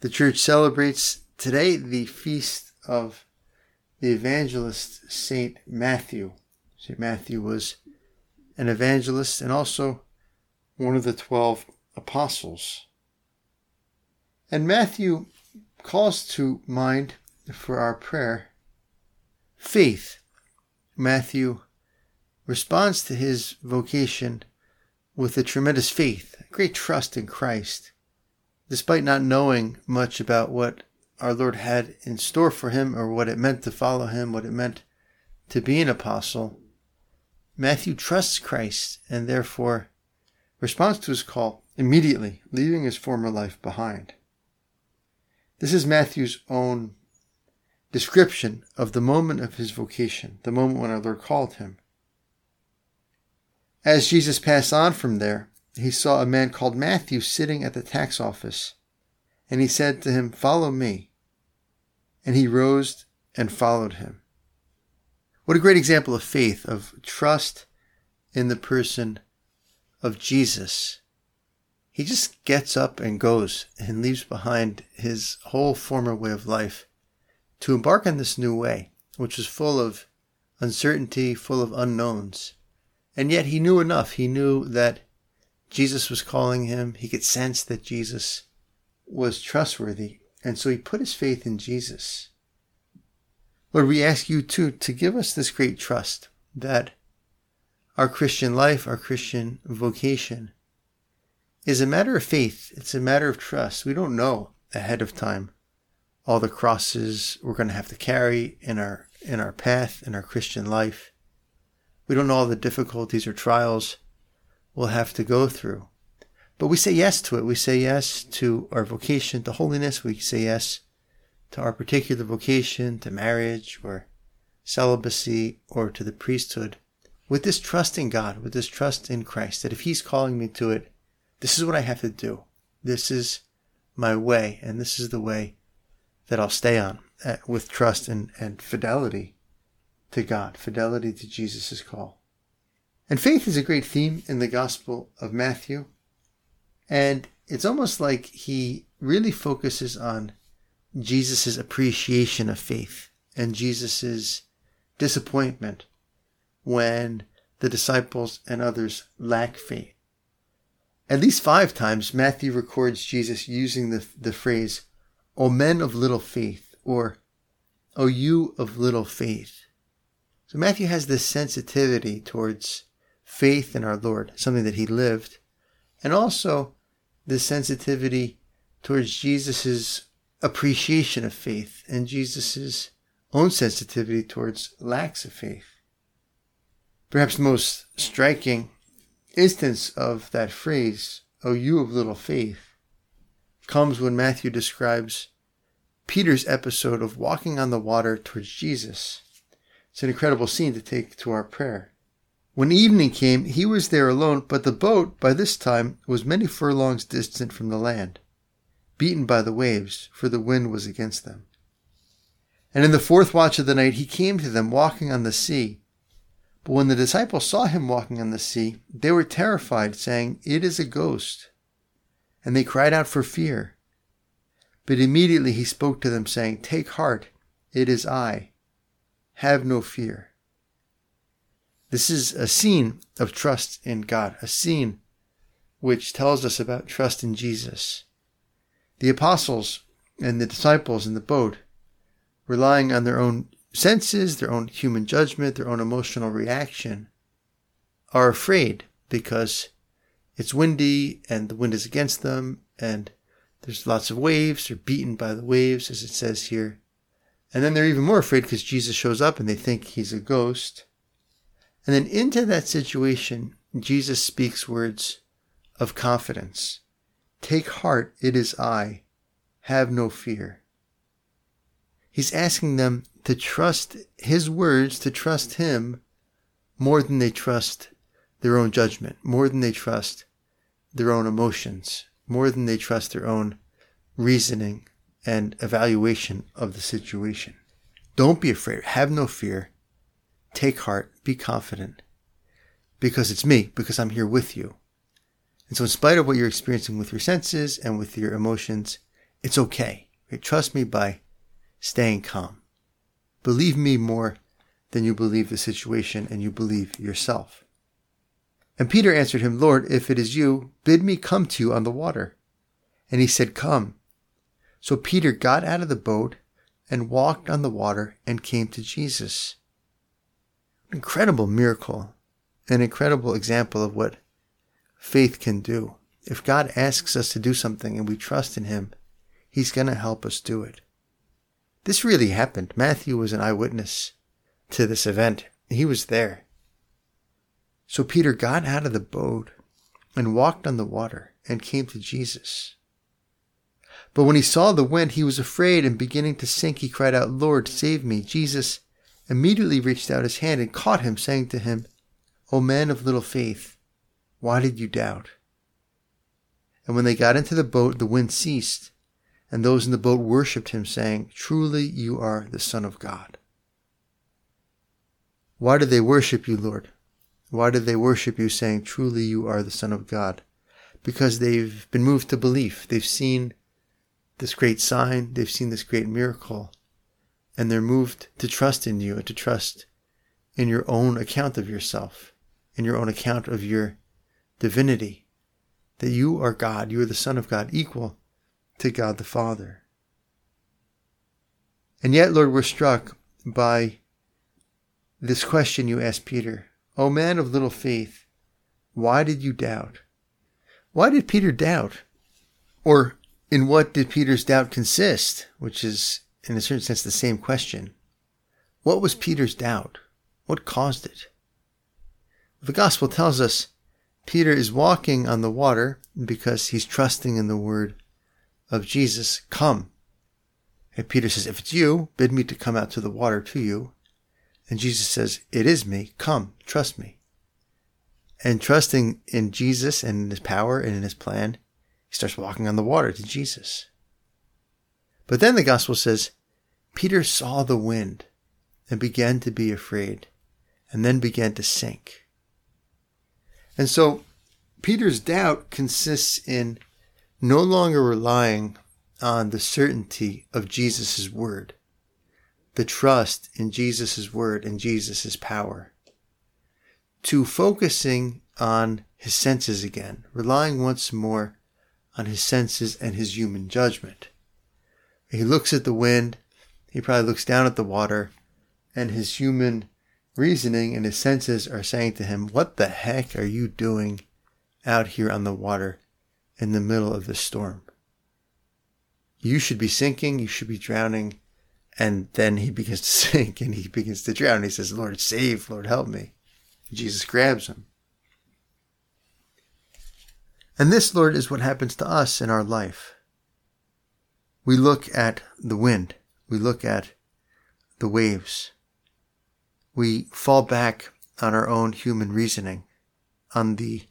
The church celebrates today the feast of the evangelist Saint Matthew. Saint Matthew was an evangelist and also one of the twelve apostles. And Matthew calls to mind for our prayer faith. Matthew responds to his vocation with a tremendous faith, a great trust in Christ despite not knowing much about what our Lord had in store for him or what it meant to follow him, what it meant to be an apostle, Matthew trusts Christ and therefore responds to his call immediately, leaving his former life behind. This is Matthew's own description of the moment of his vocation, the moment when our Lord called him. As Jesus passed on from there, he saw a man called Matthew sitting at the tax office. And he said to him, Follow me. And he rose and followed him. What a great example of faith, of trust in the person of Jesus. He just gets up and goes and leaves behind his whole former way of life to embark on this new way, which was full of uncertainty, full of unknowns. And yet he knew enough. He knew that Jesus was calling him. He could sense that Jesus was trustworthy. And so he put his faith in Jesus. Lord, we ask you too to give us this great trust that our Christian life, our Christian vocation is a matter of faith. It's a matter of trust. We don't know ahead of time all the crosses we're going to have to carry in our in our path in our Christian life. We don't know all the difficulties or trials we'll have to go through. But we say yes to it. We say yes to our vocation to holiness. We say yes to our particular vocation, to marriage or celibacy or to the priesthood with this trust in God, with this trust in Christ, that if He's calling me to it, this is what I have to do. This is my way, and this is the way that I'll stay on uh, with trust and, and fidelity to God, fidelity to Jesus' call. And faith is a great theme in the Gospel of Matthew. And it's almost like he really focuses on Jesus' appreciation of faith and Jesus' disappointment when the disciples and others lack faith. At least five times, Matthew records Jesus using the, the phrase, O men of little faith, or O you of little faith. So Matthew has this sensitivity towards faith in our Lord, something that he lived, and also the sensitivity towards Jesus' appreciation of faith and Jesus' own sensitivity towards lacks of faith. Perhaps the most striking instance of that phrase, O you of little faith, comes when Matthew describes Peter's episode of walking on the water towards Jesus. It's an incredible scene to take to our prayer. When evening came, he was there alone, but the boat, by this time, was many furlongs distant from the land, beaten by the waves, for the wind was against them. And in the fourth watch of the night he came to them walking on the sea. But when the disciples saw him walking on the sea, they were terrified, saying, It is a ghost. And they cried out for fear. But immediately he spoke to them, saying, Take heart, it is I. Have no fear. This is a scene of trust in God, a scene which tells us about trust in Jesus. The apostles and the disciples in the boat, relying on their own senses, their own human judgment, their own emotional reaction, are afraid because it's windy and the wind is against them and there's lots of waves. They're beaten by the waves, as it says here. And then they're even more afraid because Jesus shows up and they think he's a ghost. And then into that situation, Jesus speaks words of confidence. Take heart, it is I. Have no fear. He's asking them to trust his words, to trust him more than they trust their own judgment, more than they trust their own emotions, more than they trust their own reasoning and evaluation of the situation. Don't be afraid. Have no fear. Take heart. Be confident. Because it's me, because I'm here with you. And so, in spite of what you're experiencing with your senses and with your emotions, it's okay. okay? Trust me by staying calm. Believe me more than you believe the situation and you believe yourself. And Peter answered him, Lord, if it is you, bid me come to you on the water. And he said, Come. So Peter got out of the boat and walked on the water and came to Jesus. Incredible miracle, an incredible example of what faith can do. If God asks us to do something and we trust in Him, He's going to help us do it. This really happened. Matthew was an eyewitness to this event. He was there. So Peter got out of the boat and walked on the water and came to Jesus. But when he saw the wind, he was afraid and beginning to sink, he cried out, Lord, save me. Jesus immediately reached out his hand and caught him, saying to him, O man of little faith, why did you doubt? And when they got into the boat, the wind ceased, and those in the boat worshipped him, saying, Truly you are the Son of God. Why did they worship you, Lord? Why did they worship you, saying, Truly you are the Son of God? Because they've been moved to belief. They've seen this great sign, they've seen this great miracle, and they're moved to trust in you and to trust in your own account of yourself, in your own account of your divinity, that you are God, you are the Son of God, equal to God the Father. And yet, Lord, we're struck by this question you asked Peter O man of little faith, why did you doubt? Why did Peter doubt? Or in what did Peter's doubt consist? Which is, in a certain sense, the same question. What was Peter's doubt? What caused it? The gospel tells us Peter is walking on the water because he's trusting in the word of Jesus. Come. And Peter says, If it's you, bid me to come out to the water to you. And Jesus says, It is me. Come, trust me. And trusting in Jesus and in his power and in his plan, he starts walking on the water to Jesus. But then the gospel says, Peter saw the wind and began to be afraid and then began to sink. And so Peter's doubt consists in no longer relying on the certainty of Jesus' word, the trust in Jesus' word and Jesus' power, to focusing on his senses again, relying once more on his senses and his human judgment. He looks at the wind, he probably looks down at the water, and his human reasoning and his senses are saying to him, What the heck are you doing out here on the water in the middle of this storm? You should be sinking, you should be drowning. And then he begins to sink and he begins to drown. He says, Lord, save, Lord, help me. Jesus grabs him. And this, Lord, is what happens to us in our life. We look at the wind. We look at the waves. We fall back on our own human reasoning, on the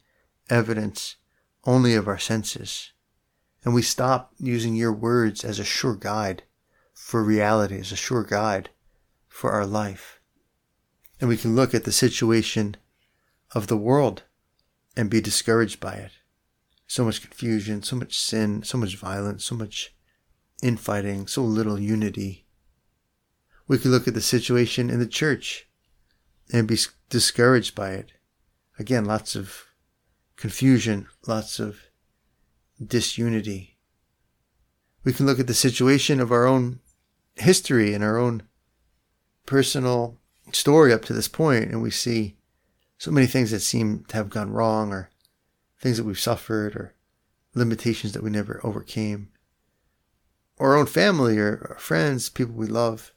evidence only of our senses. And we stop using your words as a sure guide for reality, as a sure guide for our life. And we can look at the situation of the world and be discouraged by it so much confusion, so much sin, so much violence, so much infighting, so little unity. We could look at the situation in the church and be discouraged by it. Again, lots of confusion, lots of disunity. We can look at the situation of our own history and our own personal story up to this point, and we see so many things that seem to have gone wrong or things that we've suffered or limitations that we never overcame, our own family or our friends, people we love.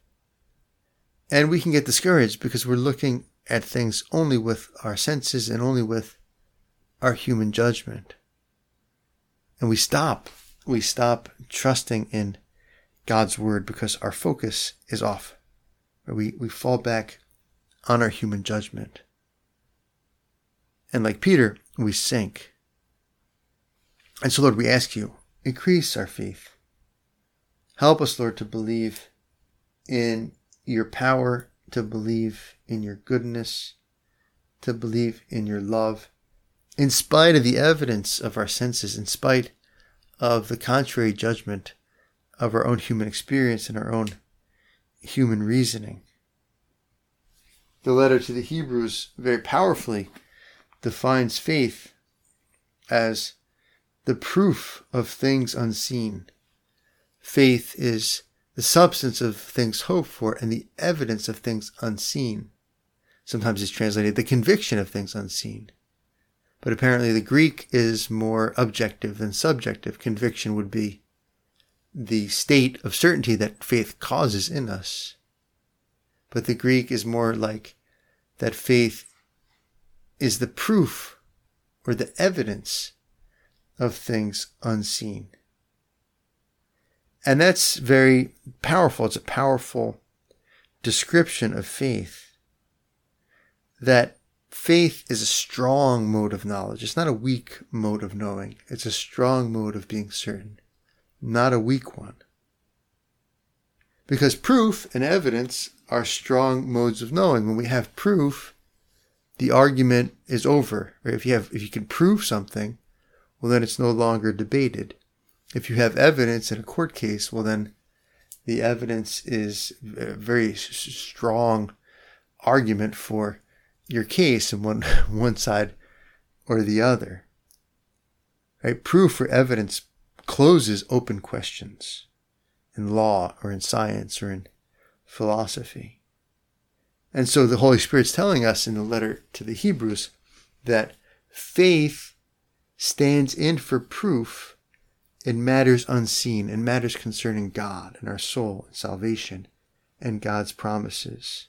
And we can get discouraged because we're looking at things only with our senses and only with our human judgment. And we stop. We stop trusting in God's word because our focus is off. We, we fall back on our human judgment. And like Peter, we sink. And so, Lord, we ask you, increase our faith. Help us, Lord, to believe in your power, to believe in your goodness, to believe in your love, in spite of the evidence of our senses, in spite of the contrary judgment of our own human experience and our own human reasoning. The letter to the Hebrews very powerfully defines faith as the proof of things unseen. Faith is the substance of things hoped for and the evidence of things unseen. Sometimes it's translated the conviction of things unseen. But apparently the Greek is more objective than subjective. Conviction would be the state of certainty that faith causes in us. But the Greek is more like that faith is the proof or the evidence of things unseen. And that's very powerful. It's a powerful description of faith. That faith is a strong mode of knowledge. It's not a weak mode of knowing. It's a strong mode of being certain, not a weak one. Because proof and evidence are strong modes of knowing. When we have proof, the argument is over. Right? If you have, if you can prove something, well, then it's no longer debated. If you have evidence in a court case, well, then the evidence is a very strong argument for your case in one, one side or the other. Right? Proof or evidence closes open questions in law or in science or in philosophy. And so the Holy Spirit's telling us in the letter to the Hebrews that faith stands in for proof in matters unseen, in matters concerning God and our soul and salvation and God's promises.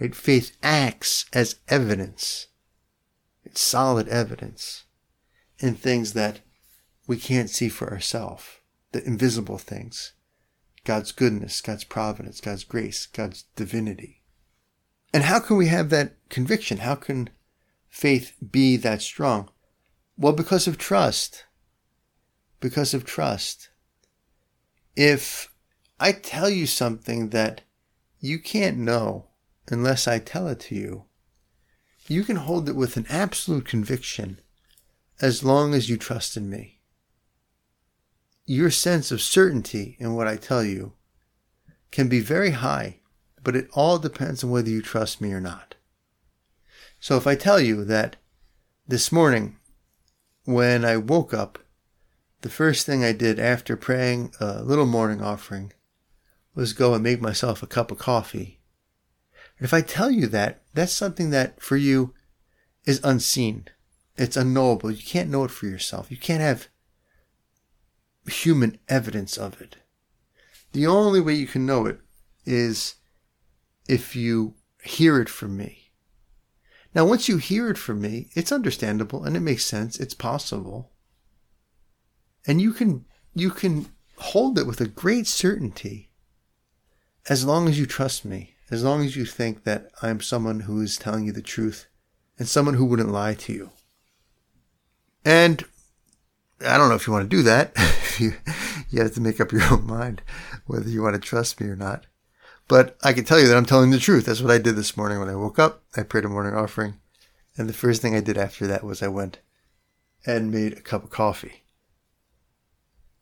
Right? Faith acts as evidence. It's solid evidence in things that we can't see for ourselves, the invisible things. God's goodness, God's providence, God's grace, God's divinity. And how can we have that conviction? How can faith be that strong? Well, because of trust because of trust. If I tell you something that you can't know unless I tell it to you, you can hold it with an absolute conviction as long as you trust in me. Your sense of certainty in what I tell you can be very high, but it all depends on whether you trust me or not. So if I tell you that this morning when I woke up, the first thing I did after praying a little morning offering was go and make myself a cup of coffee. And if I tell you that, that's something that for you is unseen. It's unknowable. You can't know it for yourself. You can't have human evidence of it. The only way you can know it is if you hear it from me. Now, once you hear it from me, it's understandable and it makes sense. It's possible and you can you can hold it with a great certainty as long as you trust me as long as you think that i'm someone who is telling you the truth and someone who wouldn't lie to you. And i don't know if you want to do that. You, you have to make up your own mind whether you want to trust me or not. But i can tell you that i'm telling the truth. That's what i did this morning when i woke up. I prayed a morning offering. And the first thing i did after that was i went and made a cup of coffee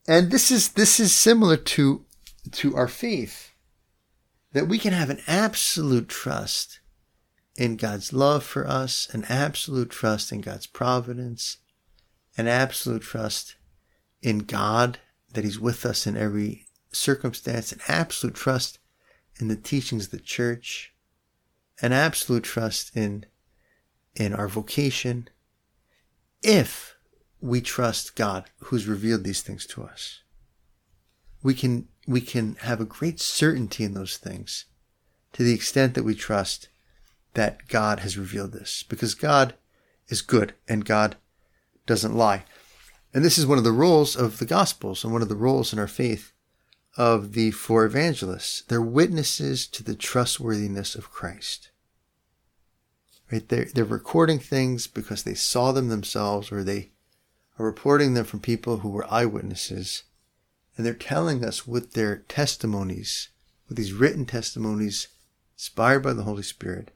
and this is this is similar to to our faith that we can have an absolute trust in God's love for us, an absolute trust in God's providence, an absolute trust in God that He's with us in every circumstance, an absolute trust in the teachings of the church, an absolute trust in in our vocation, if we trust God who's revealed these things to us. We can, we can have a great certainty in those things to the extent that we trust that God has revealed this because God is good and God doesn't lie. And this is one of the roles of the Gospels and one of the roles in our faith of the four evangelists. They're witnesses to the trustworthiness of Christ. Right? They're, they're recording things because they saw them themselves or they are reporting them from people who were eyewitnesses. And they're telling us with their testimonies, with these written testimonies inspired by the Holy Spirit,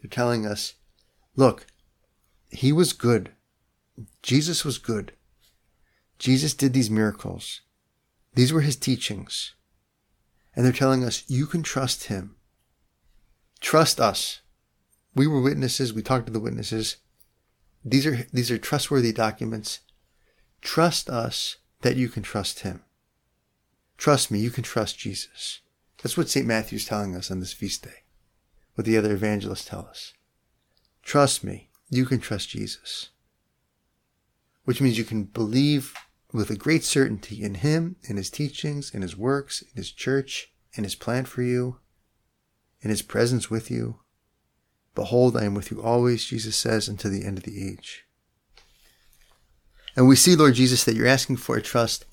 they're telling us, look, he was good. Jesus was good. Jesus did these miracles. These were his teachings. And they're telling us, you can trust him. Trust us. We were witnesses. We talked to the witnesses. These are, these are trustworthy documents. Trust us that you can trust him. Trust me, you can trust Jesus. That's what St. Matthew's telling us on this feast day. What the other evangelists tell us. Trust me, you can trust Jesus. Which means you can believe with a great certainty in Him, in His teachings, in His works, in His church, in His plan for you, in His presence with you. Behold, I am with you always, Jesus says, until the end of the age. And we see, Lord Jesus, that you're asking for a trust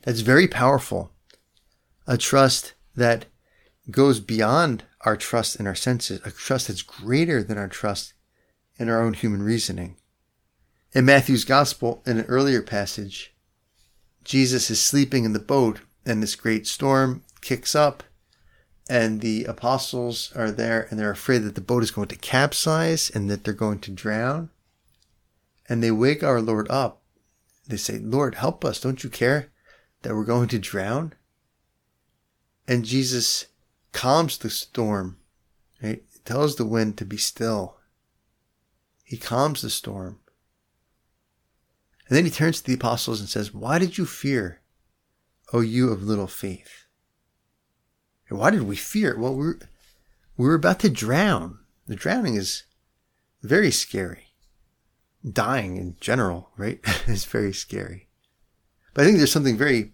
that's very powerful, a trust that goes beyond our trust in our senses, a trust that's greater than our trust in our own human reasoning. In Matthew's Gospel, in an earlier passage, Jesus is sleeping in the boat and this great storm kicks up and the apostles are there and they're afraid that the boat is going to capsize and that they're going to drown. And they wake our Lord up. They say, Lord, help us. Don't you care that we're going to drown? And Jesus calms the storm, right? tells the wind to be still. He calms the storm. And then he turns to the apostles and says, Why did you fear, O you of little faith? And why did we fear? Well, we were, we were about to drown. The drowning is very scary. Dying in general, right, is very scary. But I think there's something very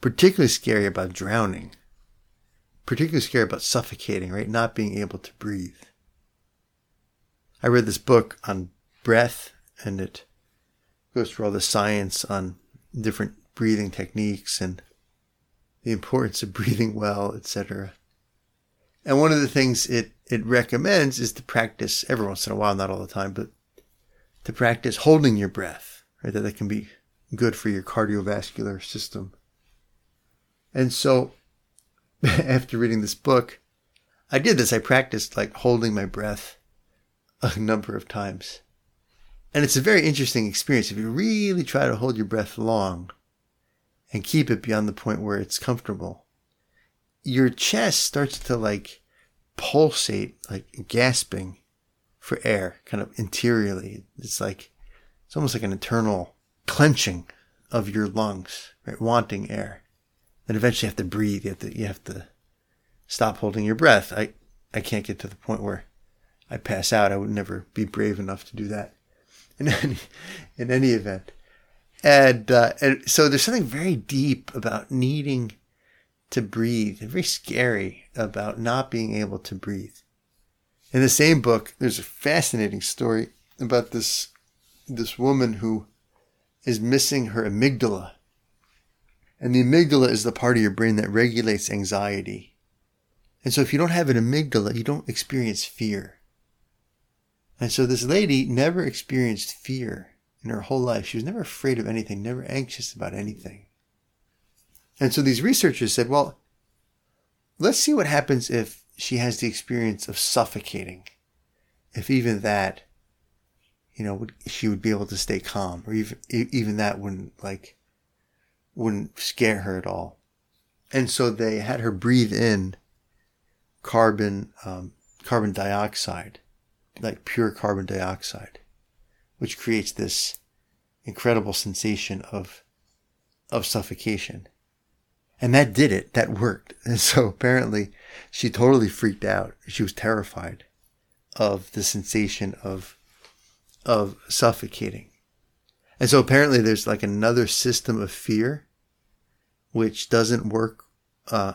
particularly scary about drowning, particularly scary about suffocating, right? Not being able to breathe. I read this book on breath and it goes through all the science on different breathing techniques and the importance of breathing well, etc. And one of the things it, it recommends is to practice every once in a while, not all the time, but to practice holding your breath, right? That, that can be good for your cardiovascular system. And so after reading this book, I did this. I practiced like holding my breath a number of times. And it's a very interesting experience if you really try to hold your breath long and keep it beyond the point where it's comfortable. Your chest starts to like pulsate, like gasping for air, kind of interiorly. It's like, it's almost like an internal clenching of your lungs, right? Wanting air. Then eventually you have to breathe. You have to, you have to stop holding your breath. I, I can't get to the point where I pass out. I would never be brave enough to do that in any, in any event. And, uh, and so there's something very deep about needing to breathe, very scary about not being able to breathe. In the same book, there's a fascinating story about this this woman who is missing her amygdala. And the amygdala is the part of your brain that regulates anxiety. And so if you don't have an amygdala, you don't experience fear. And so this lady never experienced fear in her whole life. She was never afraid of anything, never anxious about anything. And so these researchers said, well, let's see what happens if she has the experience of suffocating. If even that, you know, she would be able to stay calm, or even even that wouldn't like wouldn't scare her at all. And so they had her breathe in carbon um, carbon dioxide like pure carbon dioxide, which creates this incredible sensation of, of suffocation. And that did it. That worked. And so apparently she totally freaked out. She was terrified of the sensation of, of suffocating. And so apparently there's like another system of fear which doesn't work, uh,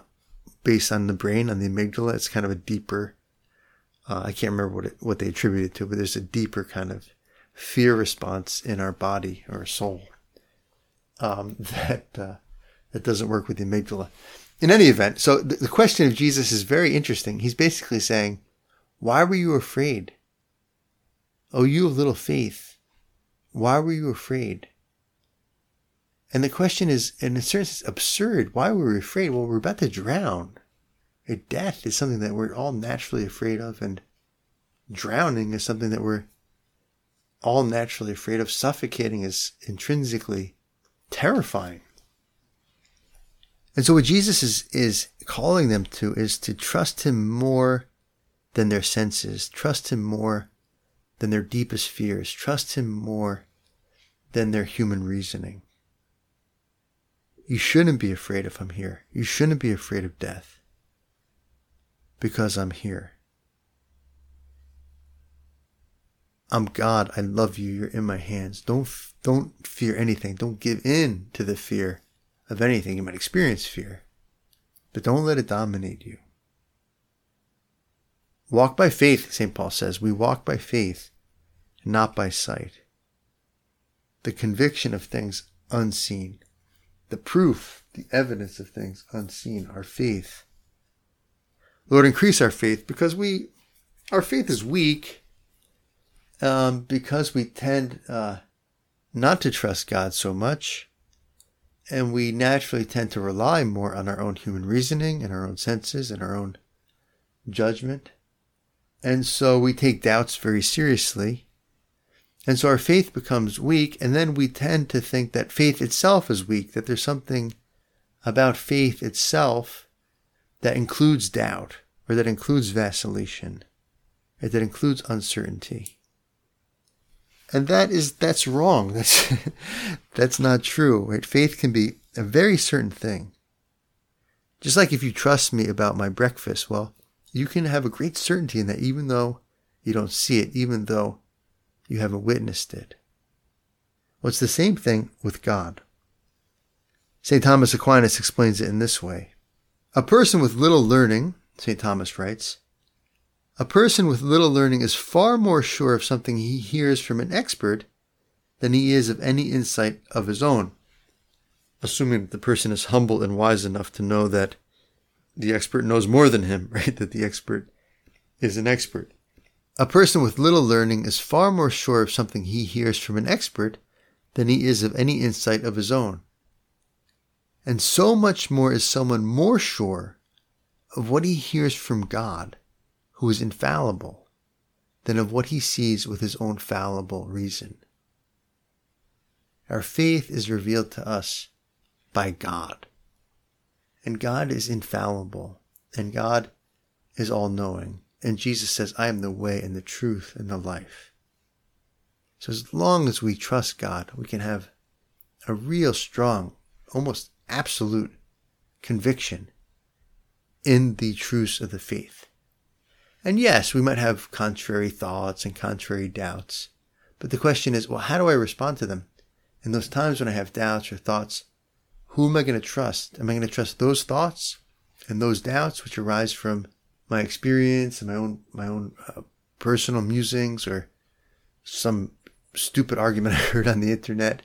based on the brain, on the amygdala. It's kind of a deeper uh, I can't remember what it, what they attribute it to, but there's a deeper kind of fear response in our body or soul. um, that uh, that doesn't work with the amygdala. In any event, so the, the question of Jesus is very interesting. He's basically saying, "Why were you afraid? Oh, you of little faith, why were you afraid?" And the question is, in a certain sense, absurd. Why were we afraid? Well, we're about to drown. Death is something that we're all naturally afraid of, and drowning is something that we're all naturally afraid of. Suffocating is intrinsically terrifying. And so what Jesus is, is calling them to is to trust him more than their senses, trust him more than their deepest fears, trust him more than their human reasoning. You shouldn't be afraid if I'm here. You shouldn't be afraid of death because I'm here. I'm God. I love you. You're in my hands. Don't, don't fear anything. Don't give in to the fear of anything. You might experience fear, but don't let it dominate you. Walk by faith, St. Paul says. We walk by faith, not by sight. The conviction of things unseen the proof, the evidence of things unseen, our faith. Lord, increase our faith because we, our faith is weak, um, because we tend uh, not to trust God so much, and we naturally tend to rely more on our own human reasoning and our own senses and our own judgment. And so we take doubts very seriously and so our faith becomes weak, and then we tend to think that faith itself is weak, that there's something about faith itself that includes doubt, or that includes vacillation, or that includes uncertainty. And that is that's wrong. That's that's not true. Right? Faith can be a very certain thing. Just like if you trust me about my breakfast, well, you can have a great certainty in that even though you don't see it, even though you haven't witnessed it. Well, it's the same thing with God. St. Thomas Aquinas explains it in this way A person with little learning, St. Thomas writes, a person with little learning is far more sure of something he hears from an expert than he is of any insight of his own, assuming that the person is humble and wise enough to know that the expert knows more than him, right? That the expert is an expert. A person with little learning is far more sure of something he hears from an expert than he is of any insight of his own. And so much more is someone more sure of what he hears from God, who is infallible, than of what he sees with his own fallible reason. Our faith is revealed to us by God. And God is infallible, and God is all knowing. And Jesus says, I am the way and the truth and the life. So as long as we trust God, we can have a real strong, almost absolute conviction in the truths of the faith. And yes, we might have contrary thoughts and contrary doubts. But the question is, well, how do I respond to them? In those times when I have doubts or thoughts, who am I going to trust? Am I going to trust those thoughts and those doubts which arise from my experience and my own my own uh, personal musings or some stupid argument I heard on the internet?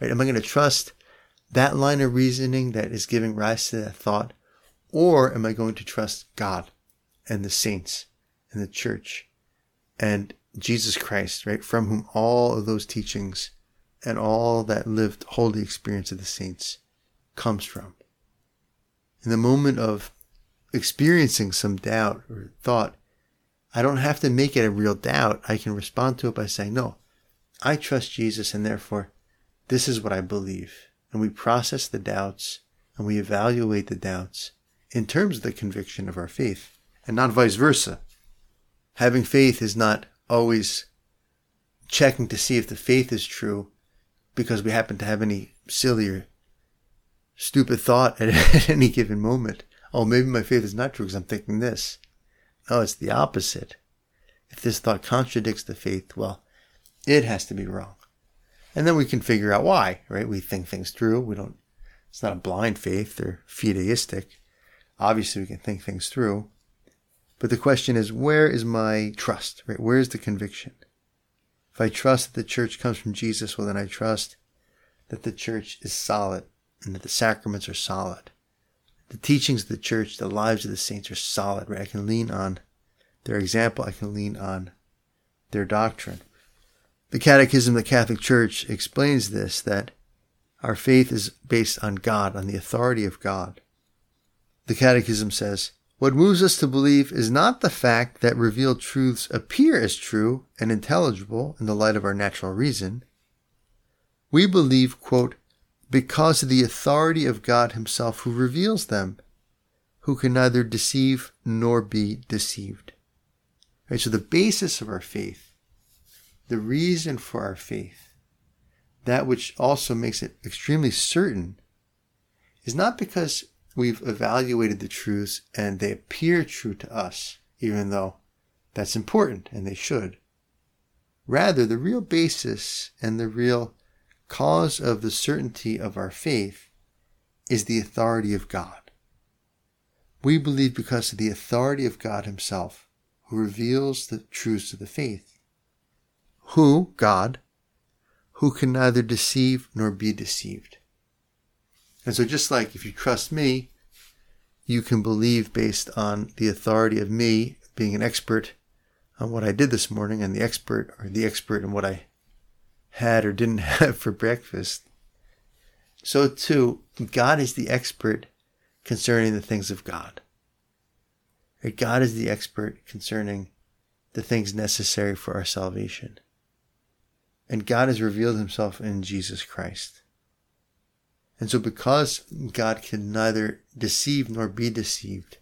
Right? Am I going to trust that line of reasoning that is giving rise to that thought, or am I going to trust God and the saints and the church and Jesus Christ, right, from whom all of those teachings and all that lived holy experience of the saints comes from? In the moment of experiencing some doubt or thought, I don't have to make it a real doubt. I can respond to it by saying, no, I trust Jesus and therefore this is what I believe. And we process the doubts and we evaluate the doubts in terms of the conviction of our faith and not vice versa. Having faith is not always checking to see if the faith is true because we happen to have any silly or stupid thought at any given moment oh, maybe my faith is not true because I'm thinking this. No, it's the opposite. If this thought contradicts the faith, well, it has to be wrong. And then we can figure out why, right? We think things through. We don't, it's not a blind faith. They're fideistic. Obviously, we can think things through. But the question is, where is my trust, right? Where is the conviction? If I trust that the church comes from Jesus, well, then I trust that the church is solid and that the sacraments are solid. The teachings of the church, the lives of the saints are solid, right? I can lean on their example, I can lean on their doctrine. The Catechism of the Catholic Church explains this that our faith is based on God, on the authority of God. The Catechism says, What moves us to believe is not the fact that revealed truths appear as true and intelligible in the light of our natural reason. We believe, quote, because of the authority of God Himself who reveals them, who can neither deceive nor be deceived. So the basis of our faith, the reason for our faith, that which also makes it extremely certain, is not because we've evaluated the truths and they appear true to us, even though that's important and they should. Rather, the real basis and the real cause of the certainty of our faith is the authority of God. We believe because of the authority of God Himself who reveals the truths of the faith. Who, God, who can neither deceive nor be deceived. And so, just like if you trust me, you can believe based on the authority of me being an expert on what I did this morning and the expert or the expert in what I had or didn't have for breakfast. So, too, God is the expert concerning the things of God. God is the expert concerning the things necessary for our salvation. And God has revealed himself in Jesus Christ. And so, because God can neither deceive nor be deceived,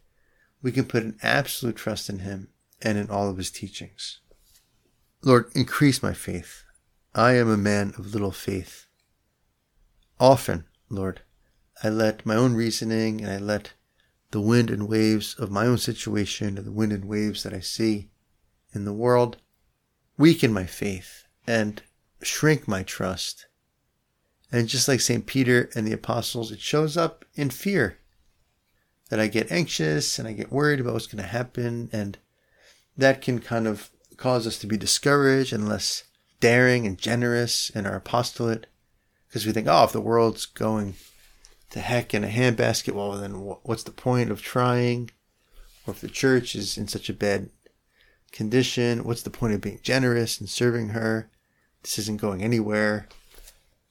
we can put an absolute trust in him and in all of his teachings. Lord, increase my faith. I am a man of little faith. Often, Lord, I let my own reasoning and I let the wind and waves of my own situation, or the wind and waves that I see in the world, weaken my faith and shrink my trust. And just like St. Peter and the apostles, it shows up in fear that I get anxious and I get worried about what's going to happen. And that can kind of cause us to be discouraged and less daring and generous in our apostolate because we think, oh, if the world's going to heck in a handbasket, well, then what's the point of trying? Or if the church is in such a bad condition, what's the point of being generous and serving her? This isn't going anywhere.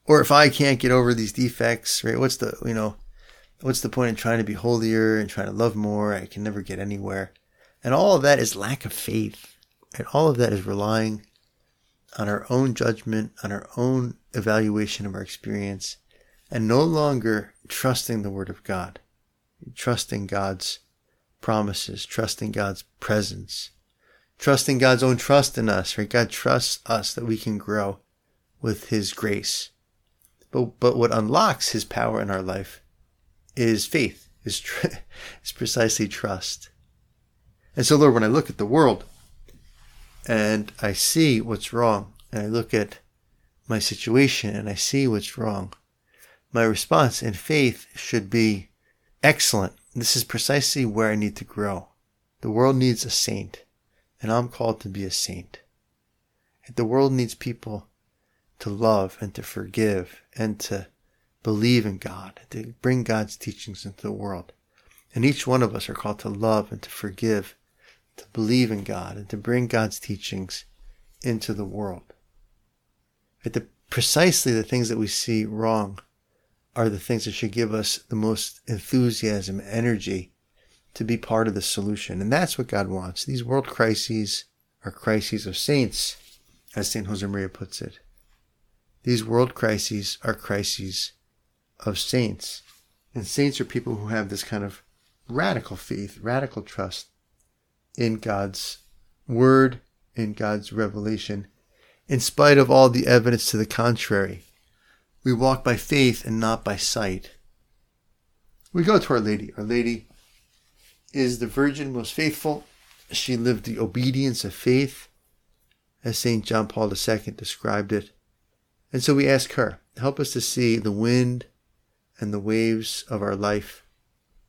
Or if I can't get over these defects, right? What's the, you know, what's the point in trying to be holier and trying to love more? I can never get anywhere. And all of that is lack of faith. And all of that is relying on our own judgment, on our own evaluation of our experience, and no longer trusting the Word of God, trusting God's promises, trusting God's presence, trusting God's own trust in us, right? God trusts us that we can grow with His grace. But, but what unlocks His power in our life is faith, is, tr- is precisely trust. And so, Lord, when I look at the world and I see what's wrong, and I look at my situation and I see what's wrong, my response in faith should be excellent. This is precisely where I need to grow. The world needs a saint, and I'm called to be a saint. And the world needs people to love and to forgive and to believe in God, to bring God's teachings into the world. And each one of us are called to love and to forgive, to believe in God, and to bring God's teachings into the world. But the, precisely the things that we see wrong are the things that should give us the most enthusiasm, energy to be part of the solution. And that's what God wants. These world crises are crises of saints, as St. Josemaria puts it. These world crises are crises of saints. And saints are people who have this kind of radical faith, radical trust in God's word, in God's revelation, in spite of all the evidence to the contrary. We walk by faith and not by sight. We go to Our Lady. Our Lady is the Virgin most faithful. She lived the obedience of faith, as St. John Paul II described it. And so we ask her, help us to see the wind and the waves of our life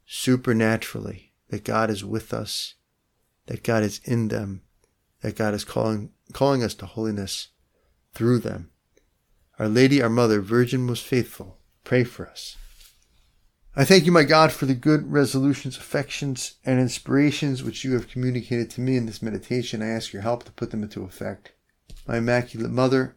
supernaturally, that God is with us, that God is in them, that God is calling, calling us to holiness through them. Our Lady, our Mother, Virgin most faithful, pray for us. I thank you, my God, for the good resolutions, affections, and inspirations which you have communicated to me in this meditation. I ask your help to put them into effect. My Immaculate Mother,